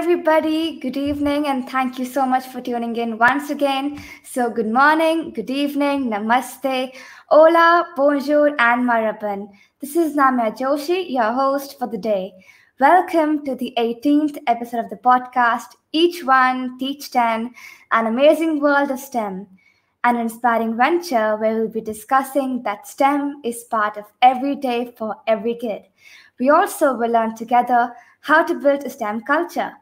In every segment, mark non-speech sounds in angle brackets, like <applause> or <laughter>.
Everybody, good evening, and thank you so much for tuning in once again. So, good morning, good evening, namaste, hola, bonjour, and maraban. This is Namya Joshi, your host for the day. Welcome to the 18th episode of the podcast, Each One, Teach 10, an amazing world of STEM, an inspiring venture where we'll be discussing that STEM is part of every day for every kid. We also will learn together how to build a STEM culture.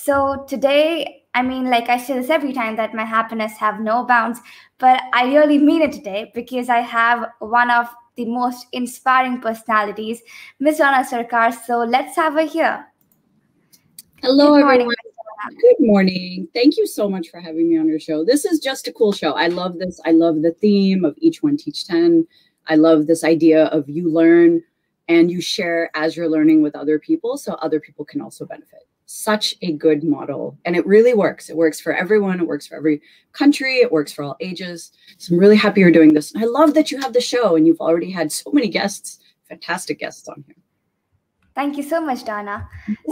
So today, I mean, like I say this every time that my happiness have no bounds, but I really mean it today because I have one of the most inspiring personalities, Miss Dona Sarkar. So let's have her here. Hello, Good morning, everyone. Good morning. Thank you so much for having me on your show. This is just a cool show. I love this. I love the theme of each one teach 10. I love this idea of you learn and you share as you're learning with other people so other people can also benefit. Such a good model. And it really works. It works for everyone. It works for every country. It works for all ages. So I'm really happy you're doing this. I love that you have the show and you've already had so many guests, fantastic guests on here. Thank you so much, Dona.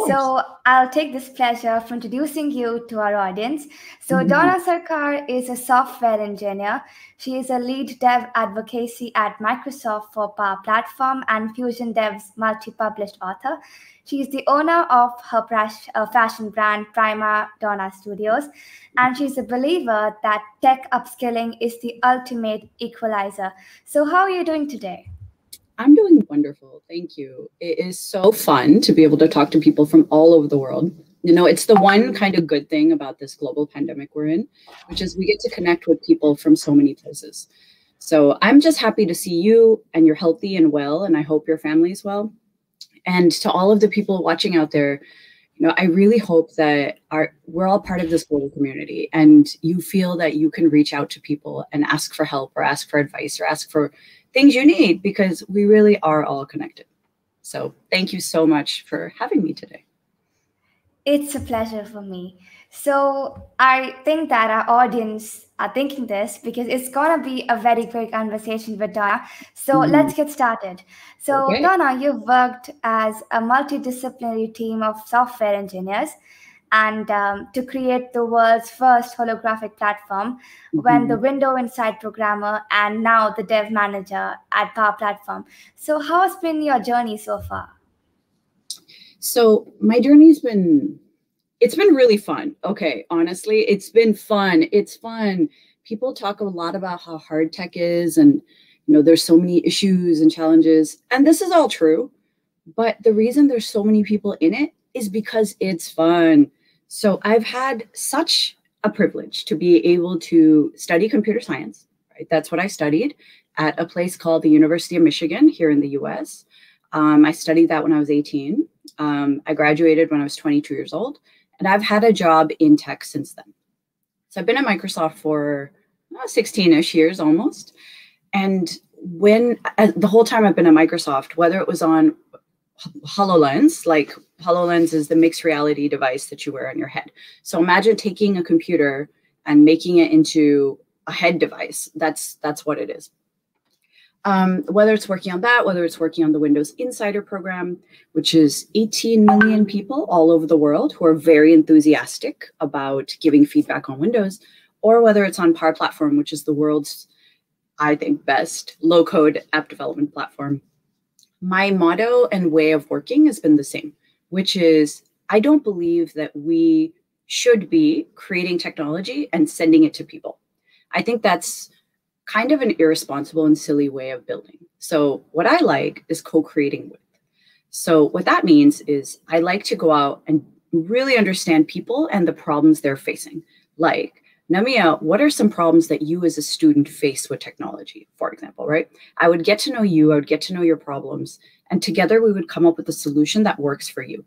So I'll take this pleasure of introducing you to our audience. So mm-hmm. Dona Sarkar is a software engineer. She is a lead dev advocacy at Microsoft for Power Platform and Fusion Dev's multi-published author. She is the owner of her uh, fashion brand Prima Dona Studios, and she's a believer that tech upskilling is the ultimate equalizer. So how are you doing today? I'm doing wonderful. Thank you. It is so fun to be able to talk to people from all over the world. You know, it's the one kind of good thing about this global pandemic we're in, which is we get to connect with people from so many places. So I'm just happy to see you and you're healthy and well, and I hope your family is well. And to all of the people watching out there, you know, I really hope that our we're all part of this global community and you feel that you can reach out to people and ask for help or ask for advice or ask for things you need because we really are all connected. So thank you so much for having me today. It's a pleasure for me. So I think that our audience are thinking this because it's gonna be a very quick conversation with Dona. So mm-hmm. let's get started. So okay. Dona, you've worked as a multidisciplinary team of software engineers and um, to create the world's first holographic platform mm-hmm. when the Windows Insider programmer and now the dev manager at power platform. So how has been your journey so far? So my journey's been it's been really fun. Okay honestly it's been fun. It's fun. People talk a lot about how hard tech is and you know there's so many issues and challenges and this is all true but the reason there's so many people in it is because it's fun so I've had such a privilege to be able to study computer science. Right, that's what I studied at a place called the University of Michigan here in the U.S. Um, I studied that when I was 18. Um, I graduated when I was 22 years old, and I've had a job in tech since then. So I've been at Microsoft for 16-ish years almost, and when uh, the whole time I've been at Microsoft, whether it was on HoloLens, like HoloLens is the mixed reality device that you wear on your head. So imagine taking a computer and making it into a head device. That's that's what it is. Um, whether it's working on that, whether it's working on the Windows Insider program, which is 18 million people all over the world who are very enthusiastic about giving feedback on Windows, or whether it's on Power Platform, which is the world's, I think, best low code app development platform my motto and way of working has been the same, which is I don't believe that we should be creating technology and sending it to people. I think that's kind of an irresponsible and silly way of building. So, what I like is co creating with. So, what that means is I like to go out and really understand people and the problems they're facing. Like, Namya, what are some problems that you as a student face with technology, for example, right? I would get to know you, I would get to know your problems, and together we would come up with a solution that works for you.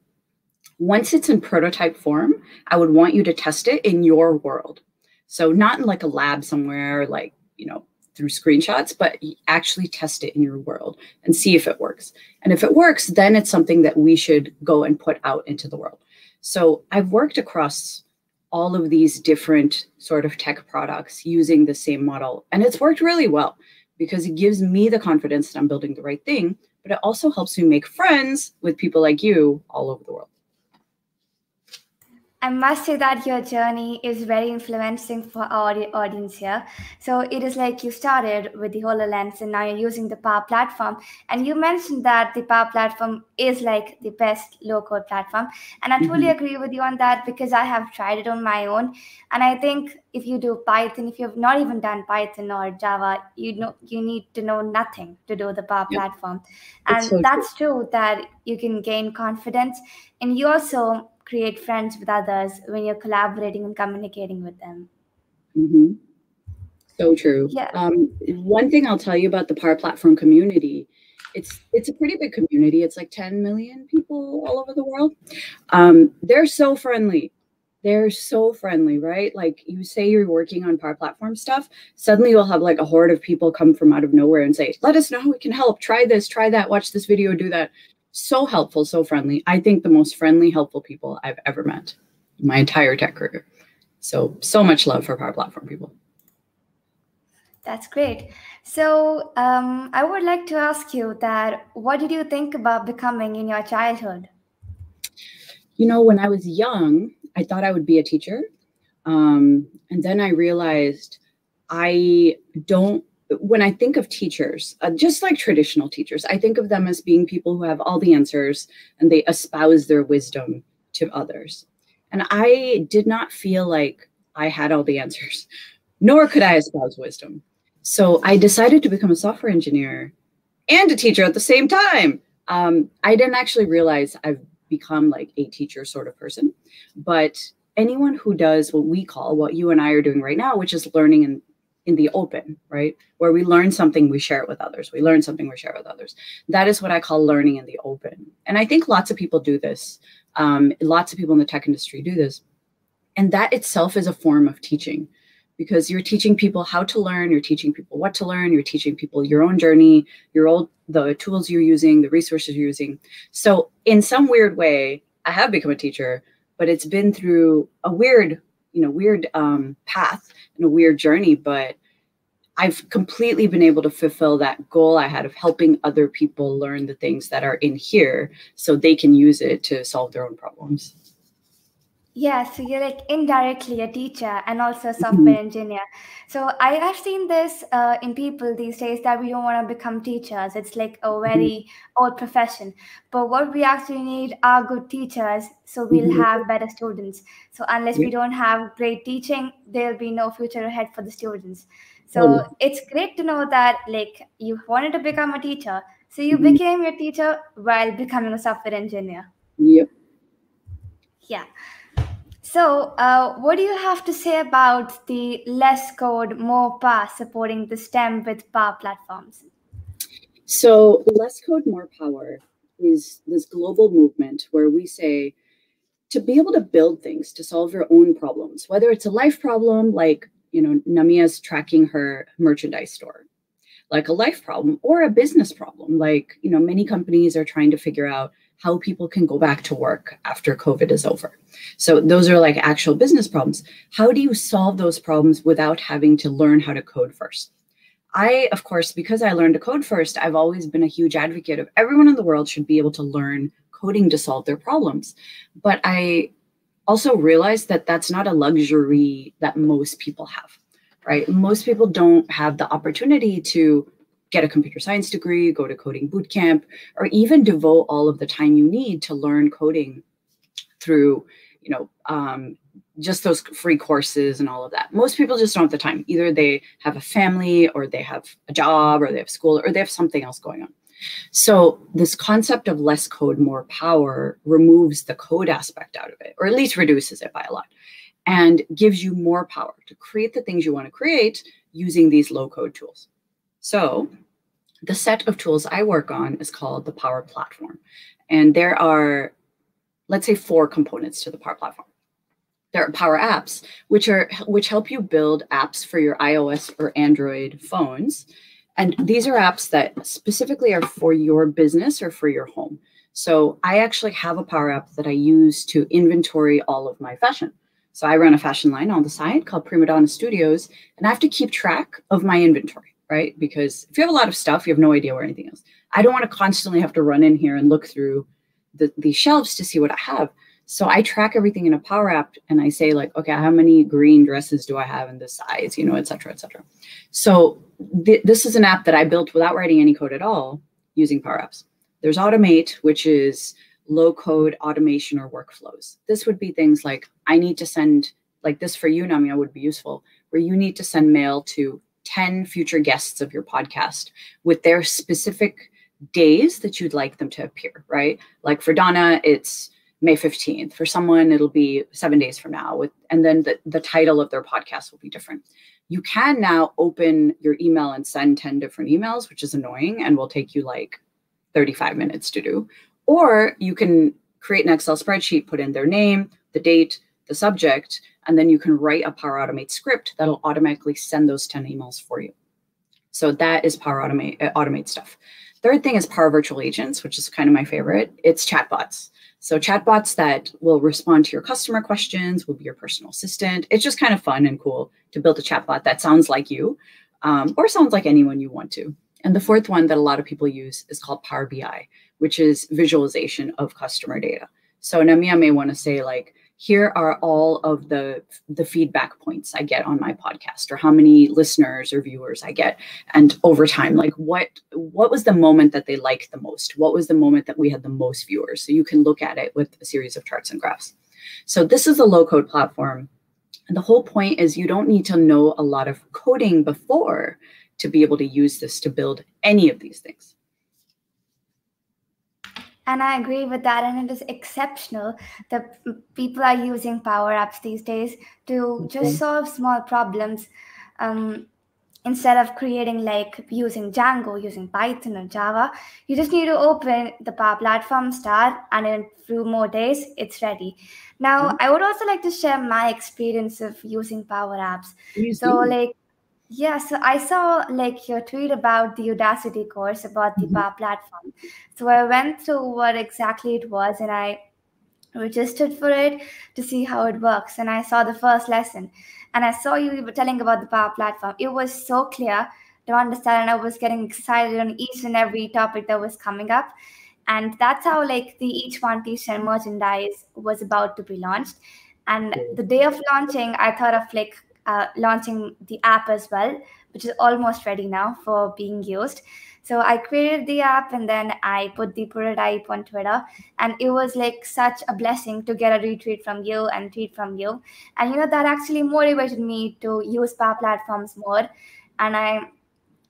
Once it's in prototype form, I would want you to test it in your world. So not in like a lab somewhere, like, you know, through screenshots, but actually test it in your world and see if it works. And if it works, then it's something that we should go and put out into the world. So I've worked across all of these different sort of tech products using the same model. And it's worked really well because it gives me the confidence that I'm building the right thing, but it also helps me make friends with people like you all over the world. I must say that your journey is very influencing for our audience here. So it is like you started with the HoloLens and now you're using the Power Platform. And you mentioned that the Power Platform is like the best low code platform. And I totally mm-hmm. agree with you on that because I have tried it on my own. And I think if you do Python, if you've not even done Python or Java, you know you need to know nothing to do the Power yep. Platform. And so that's true that you can gain confidence. And you also create friends with others when you're collaborating and communicating with them. Mm-hmm. So true. Yeah. Um, one thing I'll tell you about the Power Platform community, it's it's a pretty big community. It's like 10 million people all over the world. Um, they're so friendly. They're so friendly, right? Like you say you're working on Power Platform stuff, suddenly you'll have like a horde of people come from out of nowhere and say, "Let us know how we can help. Try this, try that, watch this video, do that." So helpful, so friendly. I think the most friendly, helpful people I've ever met my entire tech career. So, so much love for Power Platform people. That's great. So, um, I would like to ask you that what did you think about becoming in your childhood? You know, when I was young, I thought I would be a teacher. Um, and then I realized I don't when I think of teachers, uh, just like traditional teachers, I think of them as being people who have all the answers and they espouse their wisdom to others. And I did not feel like I had all the answers, <laughs> nor could I espouse wisdom. So I decided to become a software engineer and a teacher at the same time. Um, I didn't actually realize I've become like a teacher sort of person, but anyone who does what we call what you and I are doing right now, which is learning and in the open, right? Where we learn something, we share it with others. We learn something, we share it with others. That is what I call learning in the open. And I think lots of people do this. Um, lots of people in the tech industry do this. And that itself is a form of teaching because you're teaching people how to learn, you're teaching people what to learn, you're teaching people your own journey, your old the tools you're using, the resources you're using. So in some weird way, I have become a teacher, but it's been through a weird you know weird um, path and a weird journey but i've completely been able to fulfill that goal i had of helping other people learn the things that are in here so they can use it to solve their own problems yeah, so you're like indirectly a teacher and also a software mm-hmm. engineer. So I have seen this uh, in people these days that we don't want to become teachers. It's like a mm-hmm. very mm-hmm. old profession. But what we actually need are good teachers so we'll mm-hmm. have better students. So unless yeah. we don't have great teaching, there'll be no future ahead for the students. So oh. it's great to know that like you wanted to become a teacher. So you mm-hmm. became a teacher while becoming a software engineer. Yep. Yeah. So, uh, what do you have to say about the less code, more power supporting the STEM with power platforms? So, less code, more power is this global movement where we say to be able to build things to solve your own problems, whether it's a life problem like, you know, Namya's tracking her merchandise store, like a life problem, or a business problem, like, you know, many companies are trying to figure out how people can go back to work after COVID is over. So those are like actual business problems. How do you solve those problems without having to learn how to code first? I, of course, because I learned to code first, I've always been a huge advocate of everyone in the world should be able to learn coding to solve their problems. But I also realized that that's not a luxury that most people have, right? Most people don't have the opportunity to get a computer science degree, go to coding boot camp, or even devote all of the time you need to learn coding through, you know, um, just those free courses and all of that. Most people just don't have the time. Either they have a family, or they have a job, or they have school, or they have something else going on. So this concept of less code, more power removes the code aspect out of it, or at least reduces it by a lot, and gives you more power to create the things you want to create using these low code tools. So the set of tools I work on is called the Power Platform. And there are, let's say, four components to the Power Platform. There are Power Apps, which are which help you build apps for your iOS or Android phones. And these are apps that specifically are for your business or for your home. So I actually have a Power App that I use to inventory all of my fashion. So I run a fashion line on the side called Prima Dona Studios, and I have to keep track of my inventory right? Because if you have a lot of stuff, you have no idea where anything is. I don't want to constantly have to run in here and look through the, these shelves to see what I have. So I track everything in a Power App and I say like, okay, how many green dresses do I have in this size, you know, et cetera, et cetera. So th- this is an app that I built without writing any code at all using Power Apps. There's Automate, which is low code automation or workflows. This would be things like I need to send, like this for you, Namya, would be useful, where you need to send mail to 10 future guests of your podcast with their specific days that you'd like them to appear, right? Like for Dona, it's May 15th. For someone, it'll be seven days from now. With and then the, the title of their podcast will be different. You can now open your email and send 10 different emails, which is annoying and will take you like 35 minutes to do. Or you can create an Excel spreadsheet, put in their name, the date, the subject, and then you can write a Power Automate script that'll automatically send those 10 emails for you. So that is Power Automate, uh, Automate stuff. Third thing is Power Virtual Agents, which is kind of my favorite. It's chatbots. So chatbots that will respond to your customer questions, will be your personal assistant. It's just kind of fun and cool to build a chatbot that sounds like you um, or sounds like anyone you want to. And the fourth one that a lot of people use is called Power BI, which is visualization of customer data. So Namya may want to say like, here are all of the the feedback points i get on my podcast or how many listeners or viewers i get. And over time like what what was the moment that they liked the most? What was the moment that we had the most viewers? So you can look at it with a series of charts and graphs. So this is a low code platform. And the whole point is you don't need to know a lot of coding before to be able to use this to build any of these things and I agree with that. And it is exceptional that people are using Power Apps these days to just solve small problems um, instead of creating like using Django, using Python or Java. You just need to open the Power Platform, start, and in a few more days, it's ready. Now, mm-hmm. I would also like to share my experience of using Power Apps. so, like, yeah, so I saw like your tweet about the Udacity course about the mm-hmm. Power platform. So I went through what exactly it was and I registered for it to see how it works. And I saw the first lesson and I saw you were telling about the Power platform. It was so clear to understand and I was getting excited on each and every topic that was coming up. And that's how like the each one t-shirt merchandise was about to be launched. And the day of launching, I thought of like uh, launching the app as well, which is almost ready now for being used. So I created the app and then I put the prototype on Twitter. And it was like such a blessing to get a retweet from you and tweet from you. And you know, that actually motivated me to use Power Platforms more. And I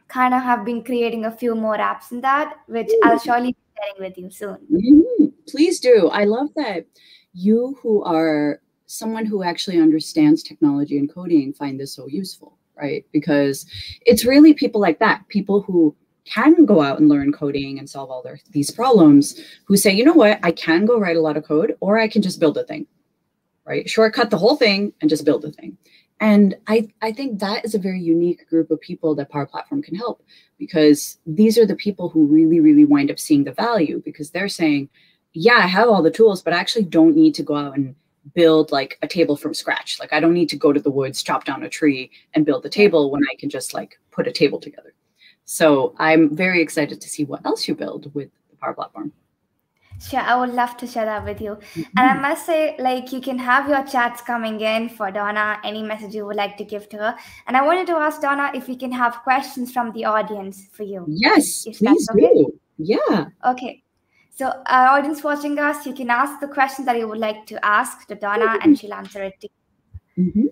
kind of have been creating a few more apps in that, which I'll surely be sharing with you soon. Mm-hmm. Please do. I love that you who are someone who actually understands technology and coding find this so useful, right? Because it's really people like that, people who can go out and learn coding and solve all their these problems who say, you know what, I can go write a lot of code or I can just build a thing, right? Shortcut the whole thing and just build a thing. And I, I think that is a very unique group of people that Power Platform can help because these are the people who really, really wind up seeing the value because they're saying, yeah, I have all the tools, but I actually don't need to go out and build like a table from scratch. Like I don't need to go to the woods, chop down a tree and build the table when I can just like put a table together. So I'm very excited to see what else you build with the Power Platform. Sure, I would love to share that with you. Mm-hmm. And I must say, like, you can have your chats coming in for Dona, any message you would like to give to her. And I wanted to ask Dona if we can have questions from the audience for you. Yes, please okay. do. Yeah. Okay. So, our audience watching us, you can ask the questions that you would like to ask to Dona, and she'll answer it to you. Mm-hmm.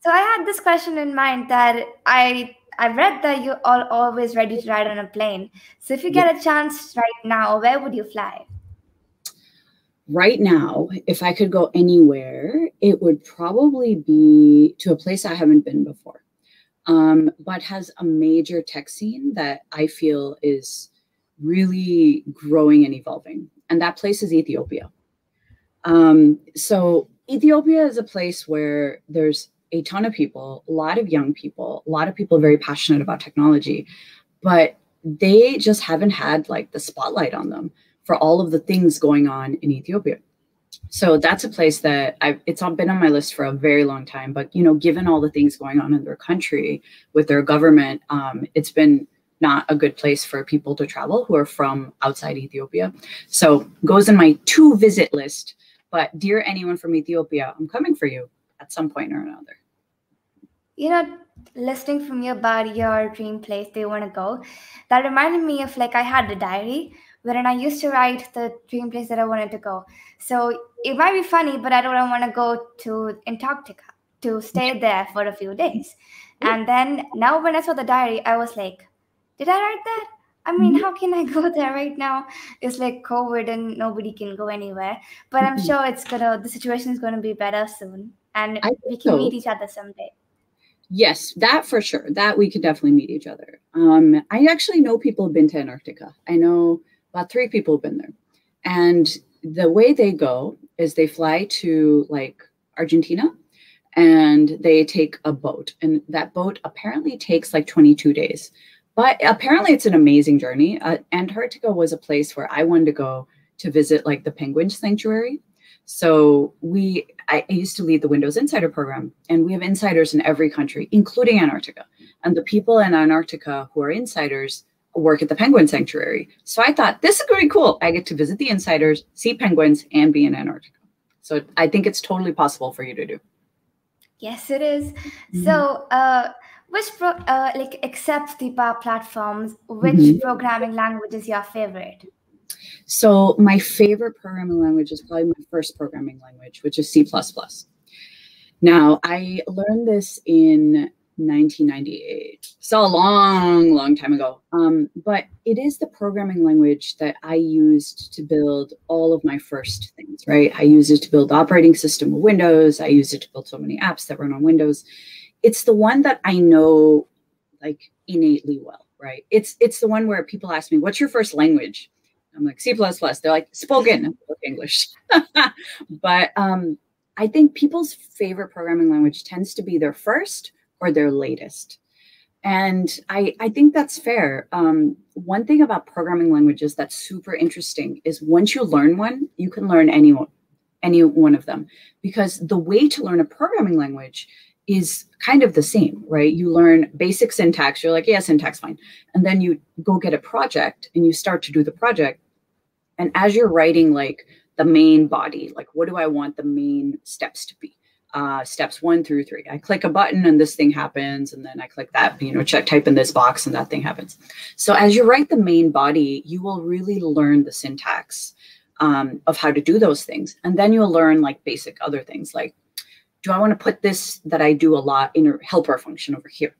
So, I had this question in mind that I I read that you're all always ready to ride on a plane. So, if you get a chance right now, where would you fly? Right now, if I could go anywhere, it would probably be to a place I haven't been before, um, but has a major tech scene that I feel is really growing and evolving. And that place is Ethiopia. Um, so, Ethiopia is a place where there's a ton of people, a lot of young people, a lot of people very passionate about technology, but they just haven't had like the spotlight on them for all of the things going on in Ethiopia. So that's a place that I've it's been on my list for a very long time. But you know, given all the things going on in their country with their government, um, it's been not a good place for people to travel who are from outside Ethiopia. So goes in my to visit list. But dear anyone from Ethiopia, I'm coming for you at some point or another. You know, listening from you about your dream place they want to go, that reminded me of like I had a diary wherein I used to write the dream place that I wanted to go. So it might be funny, but I don't want to go to Antarctica to stay <laughs> there for a few days. And then now when I saw the diary, I was like, did I write that? I mean, mm-hmm. how can I <laughs> go there right now? It's like COVID and nobody can go anywhere. But I'm mm-hmm. sure it's gonna the situation is gonna be better soon. And we can so. meet each other someday. Yes, that for sure. That we could definitely meet each other. Um, I actually know people have been to Antarctica. I know about three people have been there. And the way they go is they fly to like Argentina and they take a boat. And that boat apparently takes like 22 days. But apparently it's an amazing journey. Uh, Antarctica was a place where I wanted to go to visit like the penguin sanctuary. So we I, I used to lead the Windows Insider program and we have insiders in every country, including Antarctica. And the people in Antarctica who are insiders work at the penguin sanctuary. So I thought this is going to be cool. I get to visit the insiders, see penguins, and be in Antarctica. So I think it's totally possible for you to do. Yes, it is. Mm-hmm. So, uh, which pro- uh, like except the power platforms, which mm-hmm. programming language is your favorite? So my favorite programming language is probably my first programming language, which is C++. Now, I learned this in 1998. So a long, long time ago. Um, but it is the programming language that I used to build all of my first things, right? I used it to build the operating system of Windows. I used it to build so many apps that run on Windows. It's the one that I know like innately well, right? It's it's the one where people ask me, "What's your first language?" I'm like C++. They're like spoken English. <laughs> but um, I think people's favorite programming language tends to be their first or their latest. And I, I think that's fair. Um, one thing about programming languages that's super interesting is once you learn one, you can learn any one, any one of them. Because the way to learn a programming language is kind of the same, right? You learn basic syntax, you're like, yeah, syntax, fine. And then you go get a project and you start to do the project. And as you're writing like the main body, like what do I want the main steps to be? uh, steps one through three. I click a button and this thing happens, and then I click that, you know, check type in this box and that thing happens. So as you write the main body, you will really learn the syntax um, of how to do those things, and then you'll learn like basic other things like, do I want to put this that I do a lot in a helper function over here?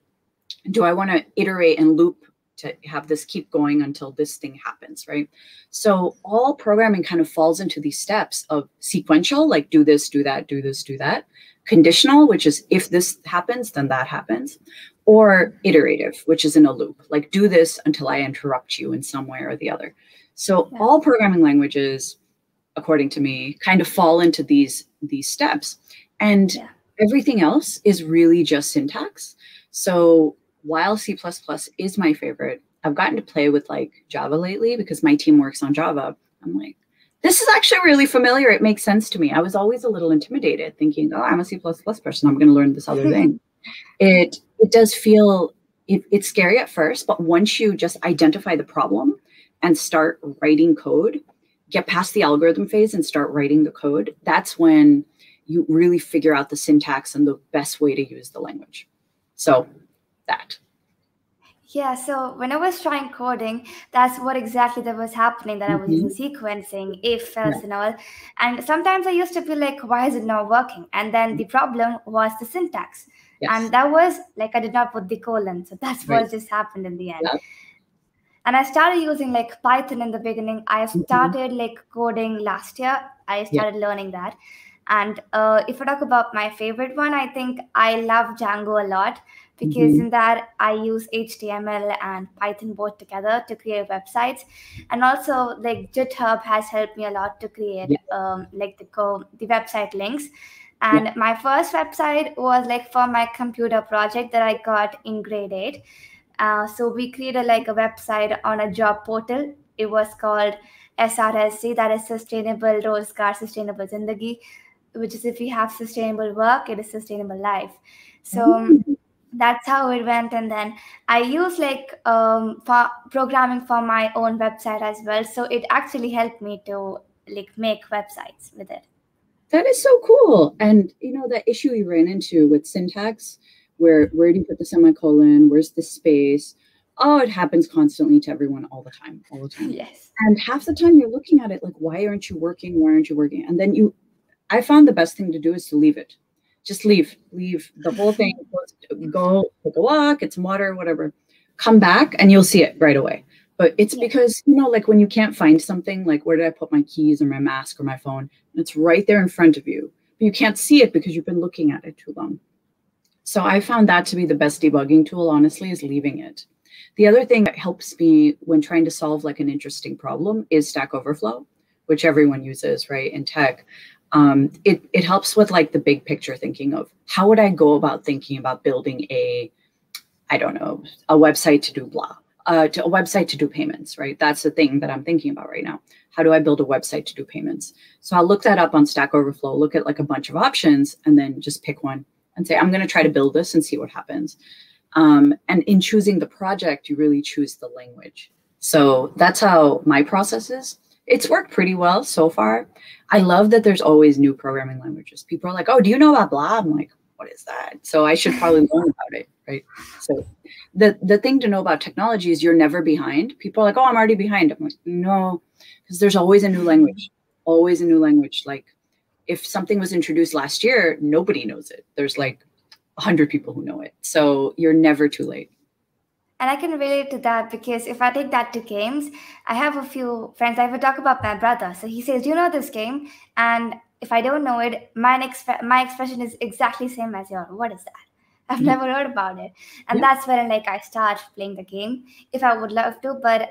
Do I want to iterate and loop to have this keep going until this thing happens, right? So all programming kind of falls into these steps of sequential, like do this, do that, do this, do that. Conditional, which is if this happens, then that happens. Or iterative, which is in a loop, like do this until I interrupt you in some way or the other. So yeah. all programming languages, according to me, kind of fall into these these steps. And yeah. everything else is really just syntax. So while C++ is my favorite, I've gotten to play with like Java lately because my team works on Java. I'm like, this is actually really familiar. It makes sense to me. I was always a little intimidated thinking, oh, I'm a C++ person. I'm going to learn this other <laughs> thing. It it does feel it, it's scary at first, but once you just identify the problem and start writing code, get past the algorithm phase and start writing the code, that's when you really figure out the syntax and the best way to use the language. So that. Yeah, so when I was trying coding, that's what exactly that was happening. That mm-hmm. I was using mm-hmm. sequencing, if else, yeah. and all. And sometimes I used to be like, "Why is it not working?" And then the problem was the syntax, yes. and that was like I did not put the colon, so that's right. what just happened in the end. Yeah. And I started using like Python in the beginning. I mm-hmm. started mm-hmm. like coding last year. I started yeah. learning that. And uh, if I talk about my favorite one, I think I love Django a lot because mm-hmm. in that I use HTML and Python both together to create websites, and also like GitHub has helped me a lot to create yeah. um, like the co- the website links. And yeah. my first website was like for my computer project that I got in grade eight. Uh, so we created like a website on a job portal. It was called SRSC, that is Sustainable Rozgar Sustainable Zindagi, which is if we have sustainable work, it is sustainable life. So. Mm-hmm that's how it went and then i use like um, for programming for my own website as well so it actually helped me to like make websites with it That is so cool. And you know that issue you ran into with syntax, where where do you put the semicolon? Where's the space? Oh, it happens constantly to everyone all the time, all the time. Yes. And half the time you're looking at it like, why aren't you working? Why aren't you working? And then you, I found the best thing to do is to leave it. Just leave, leave the whole thing. Go take a walk, get some water, whatever. Come back and you'll see it right away. But it's because, you know, like when you can't find something, like where did I put my keys or my mask or my phone? And it's right there in front of you. But you can't see it because you've been looking at it too long. So I found that to be the best debugging tool, honestly, is leaving it. The other thing that helps me when trying to solve like an interesting problem is Stack Overflow, which everyone uses, right, in tech. Um, it, it helps with like the big picture thinking of how would I go about thinking about building a, I don't know, a website to do blah, uh, to a website to do payments, right? That's the thing that I'm thinking about right now. How do I build a website to do payments? So I'll look that up on Stack Overflow, look at like a bunch of options, and then just pick one and say, I'm going to try to build this and see what happens. Um, and in choosing the project, you really choose the language. So that's how my process is. It's worked pretty well so far. I love that there's always new programming languages. People are like, oh, do you know about blah? I'm like, what is that? So I should probably learn about it, right? So the, the thing to know about technology is you're never behind. People are like, oh, I'm already behind. I'm like, no, because there's always a new language, always a new language. Like if something was introduced last year, nobody knows it. There's like 100 people who know it. So you're never too late. And I can relate to that because if I take that to games, I have a few friends. I would talk about my brother. So he says, "Do you know this game?" And if I don't know it, my next my expression is exactly same as yours. What is that? <laughs> I've yeah. never heard about it, and yeah. that's when like I start playing the game. If I would love to, but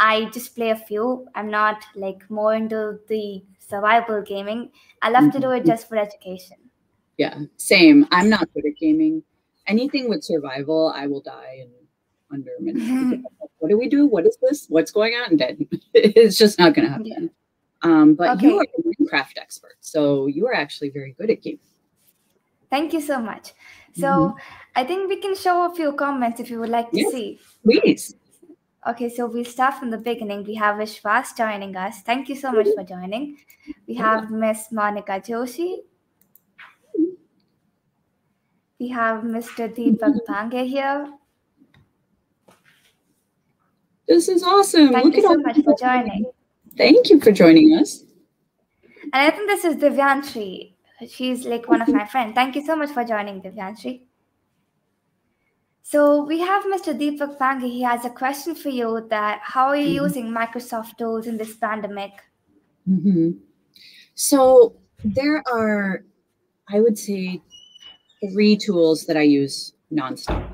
I just play a few. I'm not like more into the survival gaming. I love mm-hmm. to do it just for education. Yeah, same. I'm not good at gaming. Anything with survival, I will die in under <laughs> what do we do? What is this? What's going on? Dead. <laughs> it's just not going to happen. Yeah. Um, but okay. you are a Minecraft expert, so you are actually very good at games. Thank you so much. So mm-hmm. I think we can show a few comments if you would like to yes, see. Please. Okay, so we start from the beginning. We have Vishwas joining us. Thank you so much for joining. We have Miss Monica Joshi. We have Mr. Deepak <laughs> Pange here. This is awesome. Thank Look you so much for joining. Thank you for joining us. And I think this is Divyanshi. She's like one of my friends. Thank you so much for joining, Divyanshi. So we have Mr. Deepak Pange. He has a question for you that how are you mm-hmm. using Microsoft tools in this pandemic? Mm-hmm. So there are, I would say, three tools that I use nonstop.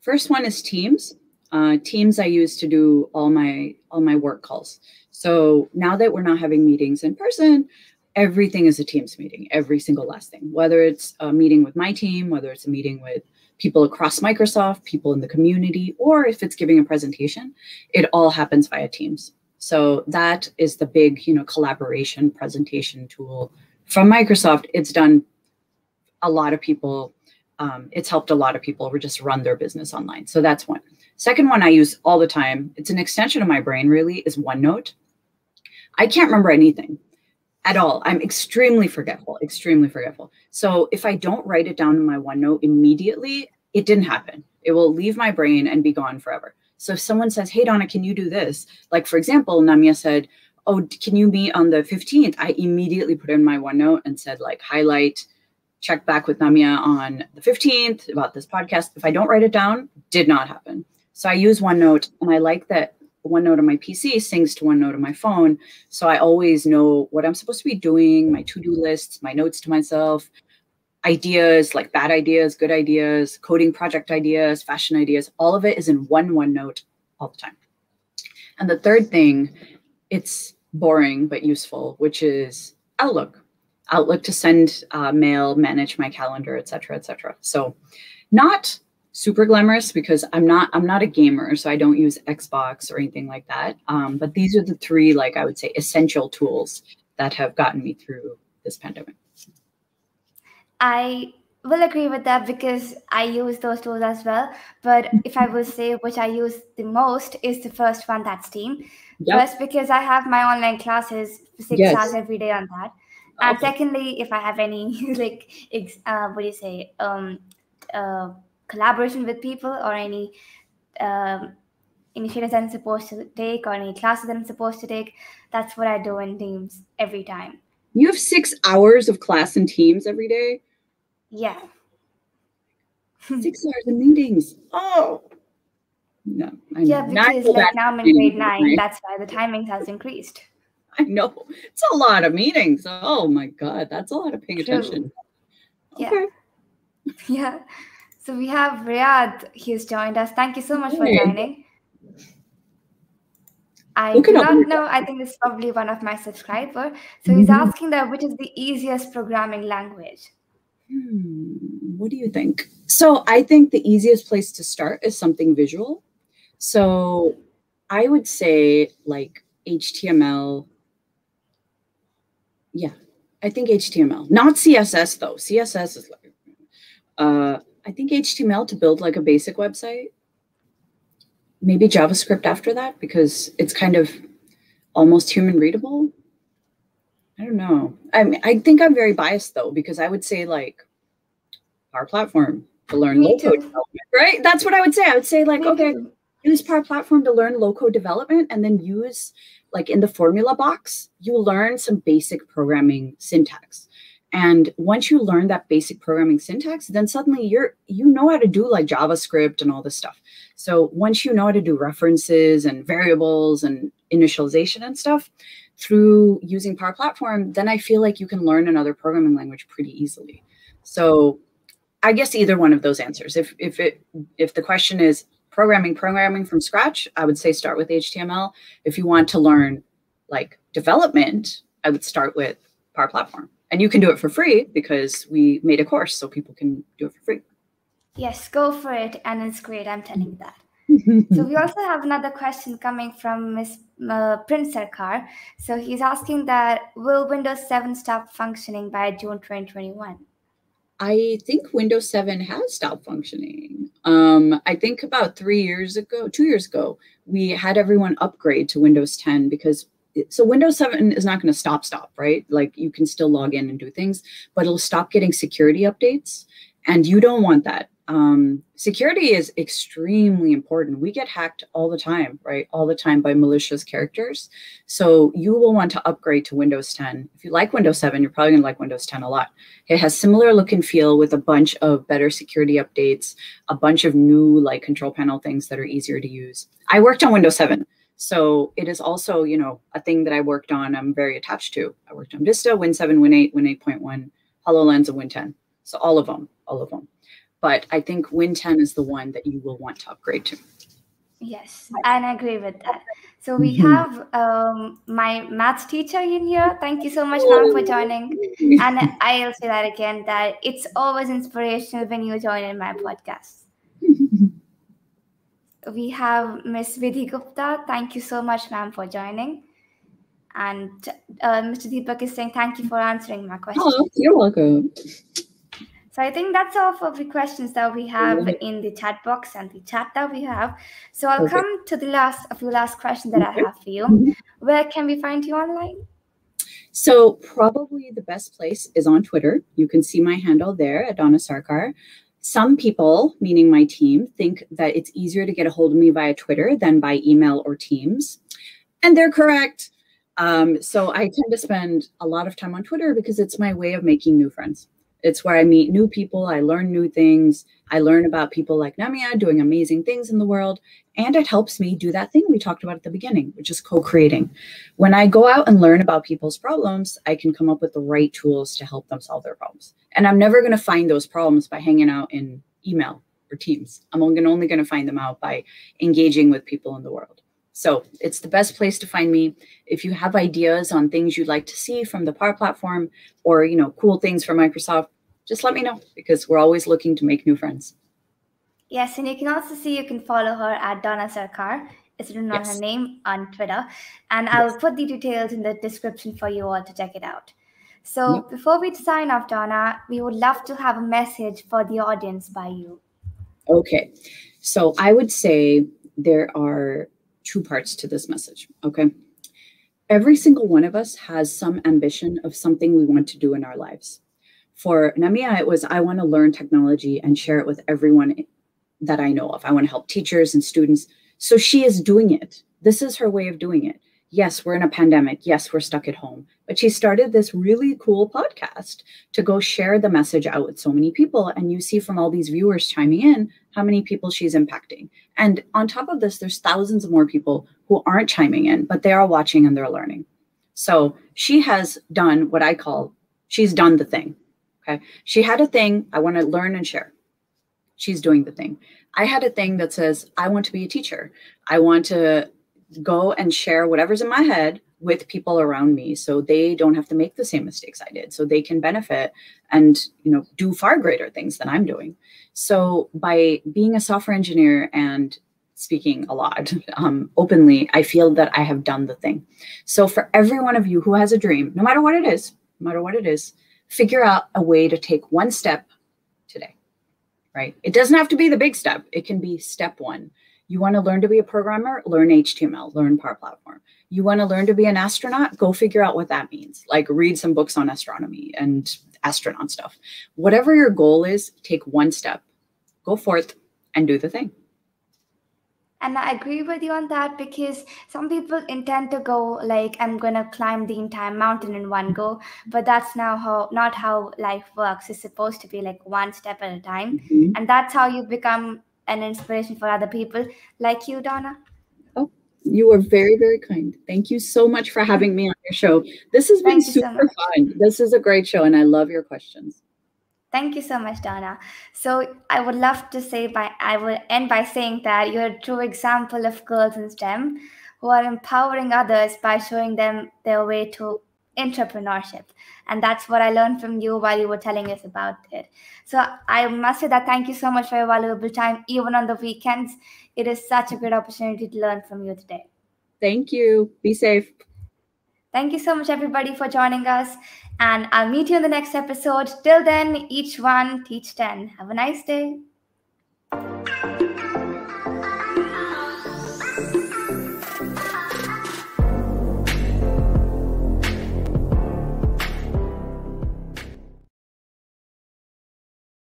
First one is Teams. Uh, Teams I use to do all my all my work calls. So now that we're not having meetings in person, everything is a Teams meeting. Every single last thing, whether it's a meeting with my team, whether it's a meeting with people across Microsoft, people in the community, or if it's giving a presentation, it all happens via Teams. So that is the big, you know, collaboration presentation tool from Microsoft. It's done a lot of people, um, it's helped a lot of people just run their business online. So that's one. Second one I use all the time, it's an extension of my brain really, is OneNote. I can't remember anything at all. I'm extremely forgetful, extremely forgetful. So if I don't write it down in my OneNote immediately, it didn't happen. It will leave my brain and be gone forever. So if someone says, Hey, Dona, can you do this? Like, for example, Namya said, Oh, can you meet on the 15th? I immediately put in my OneNote and said, like, highlight check back with Namya on the 15th about this podcast. If I don't write it down, did not happen. So I use OneNote and I like that OneNote on my PC syncs to OneNote on my phone. So I always know what I'm supposed to be doing, my to do lists, my notes to myself, ideas like bad ideas, good ideas, coding project ideas, fashion ideas. All of it is in one OneNote all the time. And the third thing, it's boring but useful, which is Outlook. Outlook to send uh, mail, manage my calendar, etc., etc. So, not super glamorous because I'm not I'm not a gamer, so I don't use Xbox or anything like that. Um, but these are the three, like I would say, essential tools that have gotten me through this pandemic. I will agree with that because I use those tools as well. But if I would say which I use the most is the first one, that's Team. Yep. First, because I have my online classes, six yes. hours every day on that And Okay. secondly, if I have any <laughs> like ex- uh, what do you say um uh, collaboration with people or any um, initiatives I'm supposed to take or any classes that I'm supposed to take, that's what I do in teams every time. You have six hours of class and teams every day. Yeah. <laughs> Six hours of meetings. Oh. No, I. Yeah, Not because like now I'm in grade nine, right? that's why the timing has increased. <laughs> I know. It's a lot of meetings. Oh my God. That's a lot of paying True. attention. Yeah. Okay. Yeah. So we have Riyadh. He's joined us. Thank you so much for joining. I do not know. I think this is probably one of my subscriber. So he's Mhm. asking that which is the easiest programming language. Hmm, what do you think? So I think the easiest place to start is something visual. So I would say like HTML. Yeah, I think HTML, not CSS though. CSS is like, uh, I think HTML to build like a basic website. Maybe JavaScript after that because it's kind of almost human readable. I don't know. I mean, I think I'm very biased though because I would say like our Platform to learn Me low code development, right? That's what I would say. I would say like, Me okay, too. Use Power Platform to learn low code development, and then use like in the formula box, you learn some basic programming syntax. And once you learn that basic programming syntax, then suddenly you're you know how to do like JavaScript and all this stuff. So once you know how to do references and variables and initialization and stuff through using Power Platform, then I feel like you can learn another programming language pretty easily. So I guess either one of those answers. If if it if the question is programming programming from scratch, I would say start with HTML. If you want to learn like development, I would start with Power Platform. And you can do it for free because we made a course so people can do it for free. Yes, go for it, and it's great. I'm telling you that. <laughs> So we also have another question coming from Miss uh, Prince Sarkar. So he's asking that will Windows 7 stop functioning by June 2021? I think Windows 7 has stopped functioning. Um, I think about three years ago, two years ago, we had everyone upgrade to Windows 10 because so Windows 7 is not going to stop, stop, right? Like you can still log in and do things, but it'll stop getting security updates. And you don't want that. Um, security is extremely important. We get hacked all the time, right? All the time by malicious characters. So you will want to upgrade to Windows 10. If you like Windows 7, you're probably going to like Windows 10 a lot. It has similar look and feel with a bunch of better security updates, a bunch of new like control panel things that are easier to use. I worked on Windows 7. So it is also, you know, a thing that I worked on. I'm very attached to. I worked on Vista, Win 7, Win 8, Win 8.1, HoloLens, and Win 10. So all of them, all of them. But I think Win 10 is the one that you will want to upgrade to. Yes, and I agree with that. So we Mhm. have um, my math teacher in here. Thank you so much, ma'am, for joining. And I'll say that again that it's always inspirational when you join in my podcast. <laughs> We have Miss Vidhi Gupta. Thank you so much, ma'am, for joining. And uh, Mr. Deepak is saying thank you for answering my question. Hello, you're welcome. So I think that's all for the questions that we have Alright. in the chat box and the chat that we have. So I'll Okay. come to the last, a few last questions that Okay. I have for you. Mhm. Where can we find you online? So probably the best place is on Twitter. You can see my handle there at Dona Sarkar. Some people, meaning my team, think that it's easier to get a hold of me via Twitter than by email or Teams. And they're correct. Um, so I tend to spend a lot of time on Twitter because it's my way of making new friends. It's where I meet new people, I learn new things, I learn about people like Namya doing amazing things in the world, and it helps me do that thing we talked about at the beginning, which is co creating. When I go out and learn about people's problems, I can come up with the right tools to help them solve their problems. And I'm never going to find those problems by hanging out in email or Teams. I'm only only going to find them out by engaging with people in the world. So it's the best place to find me. If you have ideas on things you'd like to see from the Power Platform or you know cool things from Microsoft, just let me know because we're always looking to make new friends. Yes, and you can also see you can follow her at Dona Sarkar. It's written on Yes. her name on Twitter. And I'll put the details in the description for you all to check it out. So Yep. before we sign off, Dona, we would love to have a message for the audience by you. Okay. So I would say there are two parts to this message. Okay. every single one of us has some ambition of something we want to do in our lives. For Namya, it was I want to learn technology and share it with everyone that I know of. I want to help teachers and students. So she is doing it. This is her way of doing it. Yes, we're in a pandemic. Yes, we're stuck at home. But she started this really cool podcast to go share the message out with so many people. And you see from all these viewers chiming in how many people she's impacting. And on top of this, there's thousands of more people who aren't chiming in, but they are watching and they're learning. So she has done what I call she's done the thing. Okay. She had a thing, I want to learn and share. She's doing the thing. I had a thing that says, I want to be a teacher. I want to go and share whatever's in my head with people around me so they don't have to make the same mistakes I did so they can benefit and you know do far greater things than I'm doing so by being a software engineer and speaking a lot <laughs> um, openly I feel that I have done the thing so for every one of you who has a dream no matter what it is no matter what it is figure out a way to take one step today right it doesn't have to be the big step it can be step 1 you want to learn to be a programmer? Learn HTML, learn Power Platform. You want to learn to be an astronaut? Go figure out what that means. Like read some books on astronomy and astronaut stuff. Whatever your goal is, take one step, go forth and do the thing. And I agree with you on that because some people intend to go like I'm gonna climb the entire mountain in one go, but that's now how not how life works. It's supposed to be like one step at a time, mm-hmm. and that's how you become an inspiration for other people like you, Dona. Oh, you are very, very kind. Thank you so much for having me on your show. This has been super so fun. This is a great show, and I love your questions. Thank you so much, Dona. So I would love to say by I will end by saying that you're a true example of girls in STEM who are empowering others by showing them their way to entrepreneurship. And that's what I learned from you while you were telling us about it. So I must say that thank you so much for your valuable time, even on the weekends. It is such a great opportunity to learn from you today. Thank you. Be safe. Thank you so much, everybody, for joining us. And I'll meet you in the next episode. Till then, each one teach 10. Have a nice day.